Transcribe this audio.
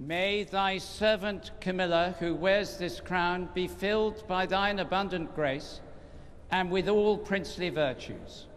May thy servant Camilla, who wears this crown, be filled by thine abundant grace and with all princely virtues.